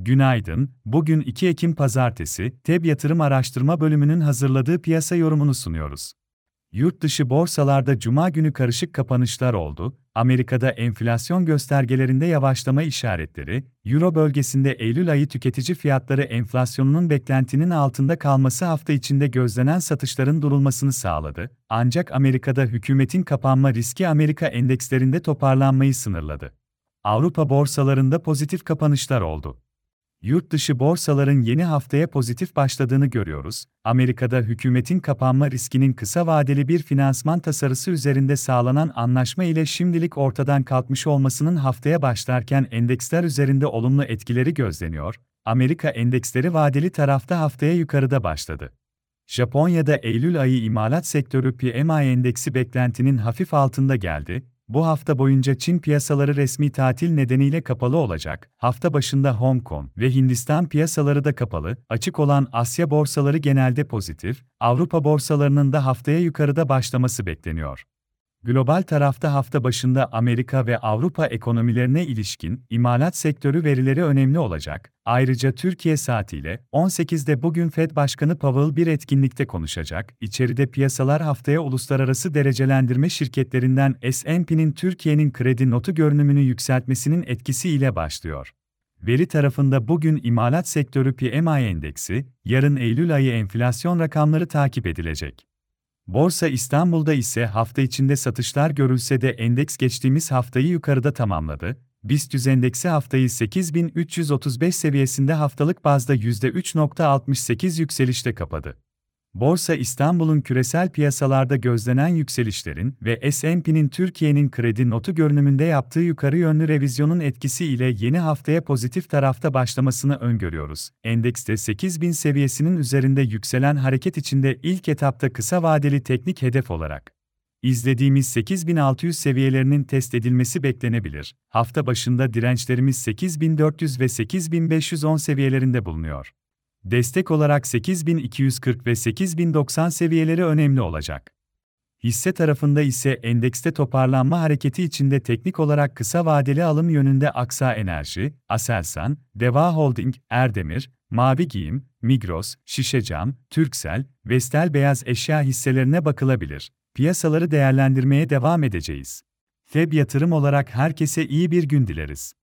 Günaydın, bugün 2 Ekim Pazartesi, TEB Yatırım Araştırma Bölümünün hazırladığı piyasa yorumunu sunuyoruz. Yurt dışı borsalarda cuma günü karışık kapanışlar oldu. Amerika'da enflasyon göstergelerinde yavaşlama işaretleri, Euro bölgesinde Eylül ayı tüketici fiyatları enflasyonunun beklentinin altında kalması hafta içinde gözlenen satışların durulmasını sağladı. Ancak Amerika'da hükümetin kapanma riski Amerika endekslerinde toparlanmayı sınırladı. Avrupa borsalarında pozitif kapanışlar oldu. Yurt dışı borsaların yeni haftaya pozitif başladığını görüyoruz. Amerika'da hükümetin kapanma riskinin kısa vadeli bir finansman tasarısı üzerinde sağlanan anlaşma ile şimdilik ortadan kalkmış olmasının haftaya başlarken endeksler üzerinde olumlu etkileri gözleniyor. Amerika endeksleri vadeli tarafta haftaya yukarıda başladı. Japonya'da Eylül ayı imalat sektörü PMI endeksi beklentinin hafif altında geldi, bu hafta boyunca Çin piyasaları resmi tatil nedeniyle kapalı olacak. Hafta başında Hong Kong ve Hindistan piyasaları da kapalı. Açık olan Asya borsaları genelde pozitif. Avrupa borsalarının da haftaya yukarıda başlaması bekleniyor. Global tarafta hafta başında Amerika ve Avrupa ekonomilerine ilişkin imalat sektörü verileri önemli olacak. Ayrıca Türkiye saatiyle 18'de bugün Fed Başkanı Powell bir etkinlikte konuşacak. İçeride piyasalar haftaya uluslararası derecelendirme şirketlerinden S&P'nin Türkiye'nin kredi notu görünümünü yükseltmesinin etkisiyle başlıyor. Veri tarafında bugün imalat sektörü PMI endeksi, yarın Eylül ayı enflasyon rakamları takip edilecek. Borsa İstanbul'da ise hafta içinde satışlar görülse de endeks geçtiğimiz haftayı yukarıda tamamladı. BIST endeksi haftayı 8335 seviyesinde haftalık bazda %3.68 yükselişte kapadı. Borsa İstanbul'un küresel piyasalarda gözlenen yükselişlerin ve S&P'nin Türkiye'nin kredi notu görünümünde yaptığı yukarı yönlü revizyonun etkisi ile yeni haftaya pozitif tarafta başlamasını öngörüyoruz. Endekste 8000 seviyesinin üzerinde yükselen hareket içinde ilk etapta kısa vadeli teknik hedef olarak İzlediğimiz 8600 seviyelerinin test edilmesi beklenebilir. Hafta başında dirençlerimiz 8400 ve 8510 seviyelerinde bulunuyor. Destek olarak 8240 ve 8090 seviyeleri önemli olacak. Hisse tarafında ise endekste toparlanma hareketi içinde teknik olarak kısa vadeli alım yönünde Aksa Enerji, Aselsan, Deva Holding, Erdemir, Mavi Giyim, Migros, Şişecam, Türksel, Vestel Beyaz Eşya hisselerine bakılabilir. Piyasaları değerlendirmeye devam edeceğiz. Feb yatırım olarak herkese iyi bir gün dileriz.